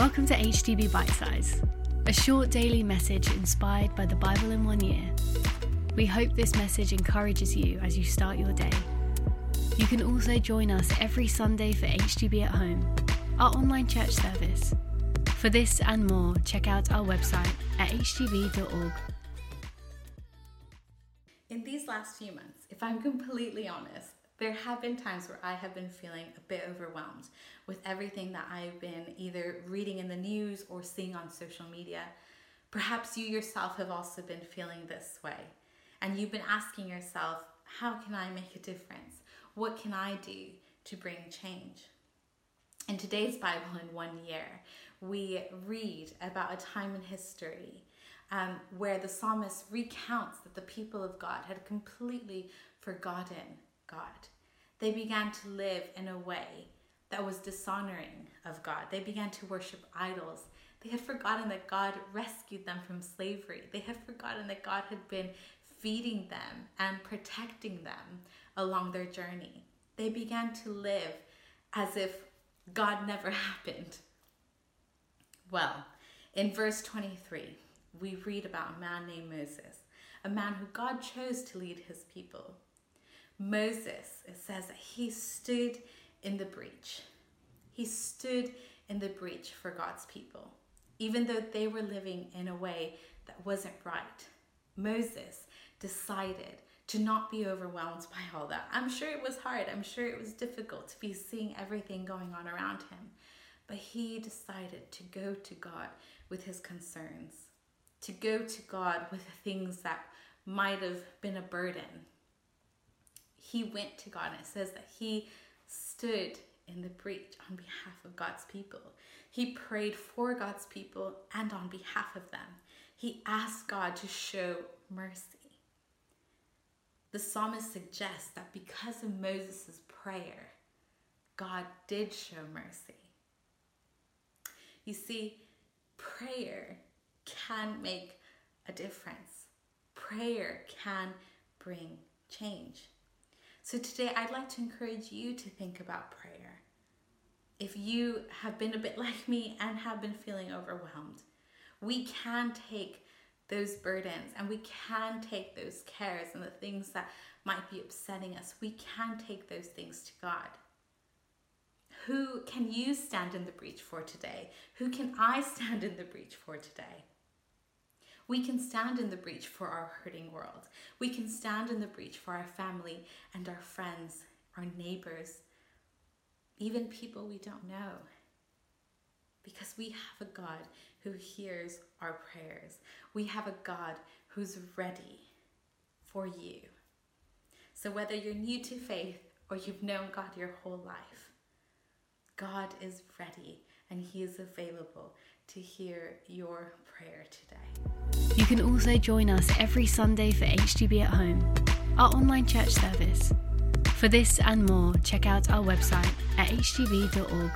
Welcome to HTB Bite Size, a short daily message inspired by the Bible in one year. We hope this message encourages you as you start your day. You can also join us every Sunday for HTB at Home, our online church service. For this and more, check out our website at htb.org. In these last few months, if I'm completely honest, there have been times where I have been feeling a bit overwhelmed with everything that I've been either reading in the news or seeing on social media. Perhaps you yourself have also been feeling this way, and you've been asking yourself, How can I make a difference? What can I do to bring change? In today's Bible in one year, we read about a time in history um, where the psalmist recounts that the people of God had completely forgotten God. They began to live in a way that was dishonoring of God. They began to worship idols. They had forgotten that God rescued them from slavery. They had forgotten that God had been feeding them and protecting them along their journey. They began to live as if God never happened. Well, in verse 23, we read about a man named Moses, a man who God chose to lead his people. Moses, it says that he stood in the breach. He stood in the breach for God's people, even though they were living in a way that wasn't right. Moses decided to not be overwhelmed by all that. I'm sure it was hard. I'm sure it was difficult to be seeing everything going on around him. But he decided to go to God with his concerns, to go to God with the things that might have been a burden, he went to God and it says that he stood in the breach on behalf of God's people. He prayed for God's people and on behalf of them. He asked God to show mercy. The psalmist suggests that because of Moses' prayer, God did show mercy. You see, prayer can make a difference. Prayer can bring change. So today I'd like to encourage you to think about prayer. If you have been a bit like me and have been feeling overwhelmed, we can take those burdens and we can take those cares and the things that might be upsetting us, we can take those things to God. Who can you stand in the breach for today? Who can I stand in the breach for today? We can stand in the breach for our hurting world. We can stand in the breach for our family and our friends, our neighbors, even people we don't know. Because we have a God who hears our prayers. We have a God who's ready for you. So, whether you're new to faith or you've known God your whole life, God is ready and He is available to hear your prayer today. You can also join us every Sunday for HTB at Home, our online church service. For this and more, check out our website at htb.org.